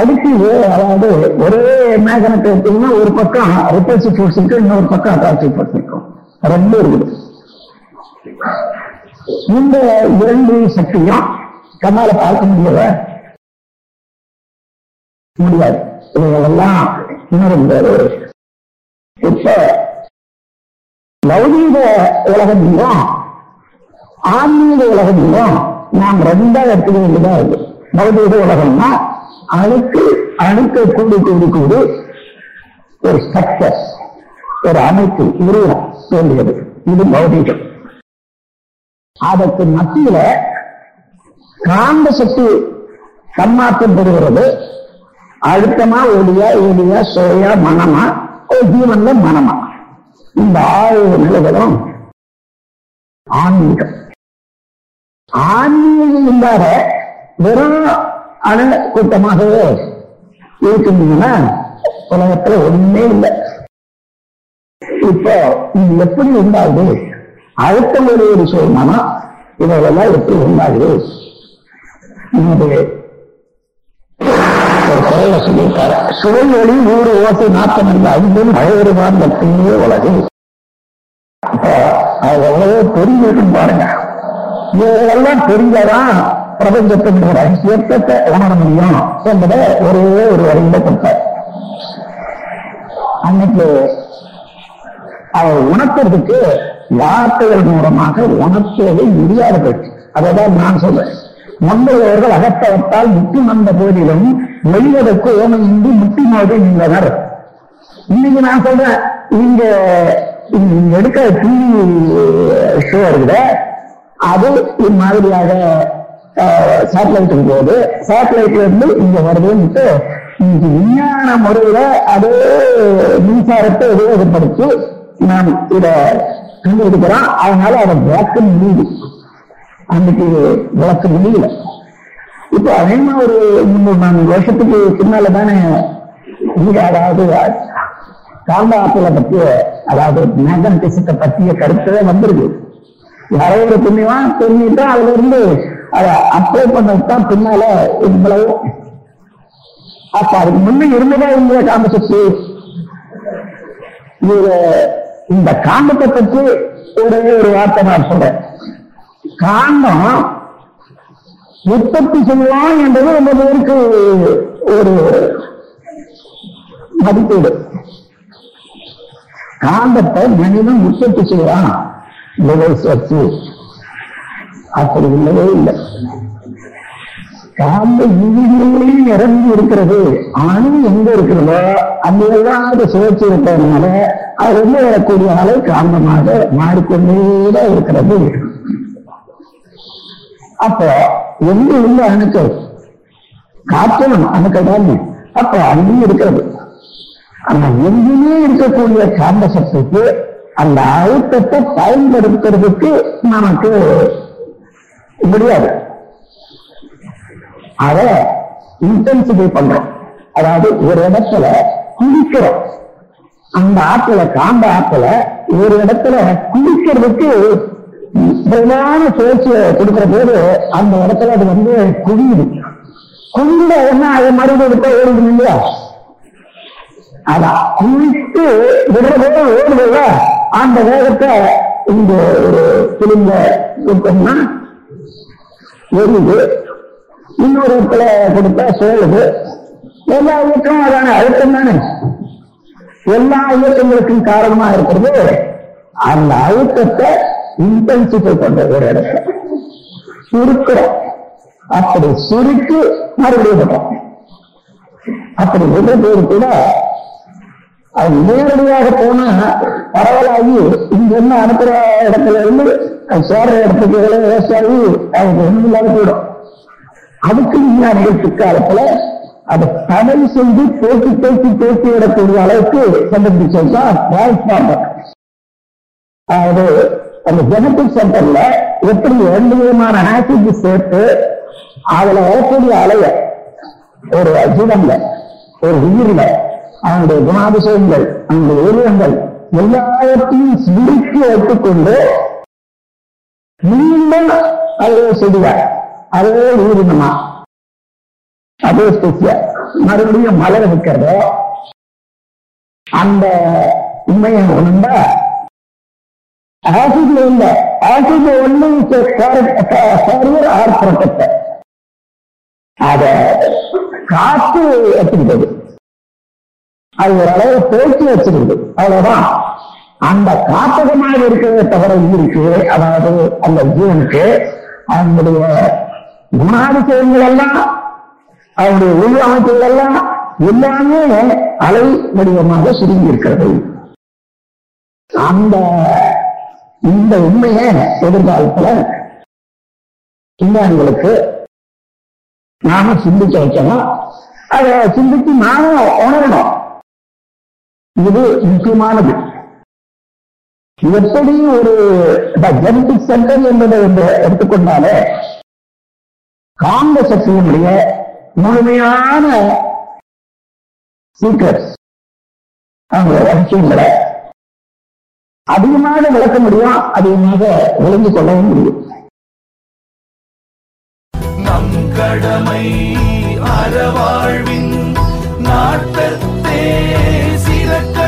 அடுக்கு அதாவது ஒரே மேகனத்தை எடுத்தீங்கன்னா ஒரு பக்கம் ரிப்பல்சிவ் ஃபோர்ஸ் இருக்கும் இன்னொரு பக்கம் அட்ராக்டிவ் ஃபோர்ஸ் இருக்கும். ரெண்டும் இருக்குது. இந்த இரண்டு சக்தியும் கண்ணால பார்க்க முடியல. முடியாது. இவைகளெல்லாம் உணரும்போது இப்ப லௌகீக உலகத்திலும் ஆன்மீக உலகத்திலும் நாம் ரெண்டா எடுத்துக்க வேண்டியதா இருக்கு. பௌதீக உலகம்னா அழைத்து அணுக்கு கூடி கொண்டு ஒரு ஸ்ட்ரக்சர் ஒரு அமைப்பு உருவம் தோன்றியது இது பௌதீகம். அதற்கு மத்தியில காந்த சக்தி தன்மாற்றம் பெறுகிறது. அழுத்தமா ஒளியா ஒளியா சோயா மனமா ஒரு ஜீவன்ல மனமா. இந்த ஆறு நிலைகளும் ஆன்மீகம். ஆன்மீகம் இல்லாத வெறும் அணு கூட்டமாகவே இருக்கின்றன. உலகத்துல ஒண்ணுமே இல்லை. இப்போ இது எப்படி உண்டாகுது? அடுத்த ஒரு சொல்லணும்னா இவைகளெல்லாம் எப்படி உண்டாகுது? இது குறைய சொல்லியிருக்காரு. சுவை ஒளி நூறு ஓட்டு நாட்டம் என்ற ஐந்தும் மழைவருவான் மட்டுமே உலகு அது எவ்வளவோ தெரிஞ்சிருக்கும் பாருங்க. இதெல்லாம் தெரிஞ்சதான் பிரபஞ்சத்தின் ரகசியத்தை உணர முடியும் என்பதை ஒரே ஒரு வரையில கொடுத்தார். அன்னைக்கு அவர் உணர்த்துறதுக்கு வார்த்தைகள் மூலமாக உணர்த்துவதை முடியாத போச்சு. அதைதான் நான் சொல்றேன். முந்தையவர்கள் அகத்தவத்தால் முட்டி வந்த போதிலும் வெளிவதற்கு ஓமையின்றி முட்டி மோதி நின்றனர். இன்னைக்கு நான் சொல்றேன் இங்க இங்க எடுக்கிற டிவி ஷோ இருக்குத அது இம்மாதிரியாக சேட்டலைட்டுக்கு போகுது சேட்டலைட்ல இருந்து இங்க வருதுன்ட்டு இன்னைக்கு விஞ்ஞான முறையில அதே மின்சாரத்தை உபயோகப்படுத்தி நாம் இத கண்டுபிடிக்கிறோம். அதனால அதை விளக்க முடியுது. அன்னைக்கு விளக்க முடியல. இப்ப அதே மாதிரி ஒரு மூணு நான்கு வருஷத்துக்கு பின்னால தானே இங்க அதாவது காந்த ஆற்றலை பத்திய அதாவது மேக்னட்டிசத்தை பத்திய கருத்தே வந்திருக்கு. யாரோ ஒரு புண்ணியமா தெரிஞ்சுட்டா அதுல இருந்து அதை அப்ளை பண்ணதான் பின்னால இவ்வளவு அப்ப அதுக்கு முன்னே இருந்ததா இருந்த காம சக்தி இது இந்த காந்தத்தை பற்றி ஒரே ஒரு வார்த்தை நான் சொல்றேன். காந்தம் உற்பத்தி செய்யலாம் என்றது ரொம்ப பேருக்கு ஒரு மதிப்பீடு. காந்தத்தை மனிதன் உற்பத்தி செய்யலாம். வச்சு அப்படி இல்லவே இல்லை. காந்த இழிவுகளையும் இறங்கி இருக்கிறது. ஆணும் எங்க இருக்கிறதோ அந்த ஏதாவது சுழற்சி இருக்கிறதுனால அது ரொம்ப வரக்கூடிய அலை காந்தமாக மாறிக்கொண்டேதான் இருக்கிறது. அப்போ எங்க உள்ள அணுக்கள்? காற்றணும் அணுக்கள் தானே. அப்போ அங்கேயும் இருக்கிறது. ஆனா எங்குமே இருக்கக்கூடிய காந்த சக்திக்கு அந்த அழுத்தத்தை பயன்படுத்துறதுக்கு நமக்கு முடியாது. அத இன்டென்சிஃபை பண்றோம். அதாவது ஒரு இடத்துல குளிக்கிறோம். அந்த ஆற்றல காந்த ஆற்றல ஒரு இடத்துல குளிக்கிறதுக்கு பிரதான சுழற்சியை கொடுக்கிற போது அந்த இடத்துல அது வந்து குவியுது குவிந்த என்ன அது மறுபடியும் விட்டா ஓடுது இல்லையா? அதான் குளித்து விடுற போது ஓடுதுல அந்த வேகத்தை இந்த ஒரு பிலிம்ப எரியுது இன்னொரு இடத்துல கொடுத்தா சோழுது எல்லா இயக்கமும் அதான அழுத்தம் தானே? எல்லா இயக்கங்களுக்கும் காரணமா இருக்கிறது அந்த அழுத்தத்தை இன்டென்சிட்டி கொண்ட ஒரு இடத்துல. சுருக்கிறோம். அப்படி சுருக்கி மறுபடியும் பண்றோம் அப்படி விடுற பேர் கூட அது நேரடியாக போனா பரவலாகி இங்க இருந்து அனுப்புற இடத்துல இருந்து சோற சேர்ற இடத்துக்கு விவசாயி அவங்க ஒண்ணும் இல்லாத போயிடும். அதுக்கு விஞ்ஞானிகள் பிற்காலத்துல அதை தடை செய்து போட்டி போட்டி போட்டி விடக்கூடிய அளவுக்கு கண்டுபிடிச்சதுதான் டிரான்ஸ்பார்மர் அதாவது அந்த ஜெனட்டிக் சென்டர்ல எப்படி ரெண்டு விதமான ஆசிட் சேர்த்து அதுல வரக்கூடிய அலைய ஒரு ஜீவன்ல ஒரு உயிரில அவனுடைய குணாதிசயங்கள் அவனுடைய உருவங்கள் எல்லாவற்றையும் சுருக்கி வைத்துக் மீண்டும் அதே செடியா அதுவே உயிரினமா? அதே ஸ்பெசியா மறுபடியும் மலர் வைக்கிறதோ அந்த உண்மையை உணர்ந்தா ஆசிட்ல இல்ல ஆசிட் ஒன்றும் ஆர் ப்ரொடெக்டர் அத காற்று எடுத்துக்கிட்டது அது ஓரளவு போட்டி வச்சிருக்கு அவ்வளவுதான். அந்த காப்பகமாக இருக்கிறத தவிர உயிருக்கு அதாவது அந்த ஜீவனுக்கு அவனுடைய குணாதிசயங்கள் எல்லாம் அவனுடைய உள் அமைப்புகள் எல்லாம் எல்லாமே அலை வடிவமாக சுருங்கி இருக்கிறது அந்த இந்த உண்மையை எதிர்காலத்துல விஞ்ஞானிகளுக்கு நாம சிந்திக்க வைக்கணும். அதை சிந்திச்சு நானும் உணரணும். இது முக்கியமானது. எப்படி ஒரு ஜெனடிக் சென்டர் என்பதை எடுத்துக்கொண்டாலே காந்த சக்தியினுடைய முழுமையான சீக்கிரட்ஸ் அவங்க அதிகமாக விளக்க முடியும்? அதிகமாக விளங்கிக் கொள்ளவும் முடியும். நம் கடமை அறவாழ்வின் நாட்டத்தே சிறக்க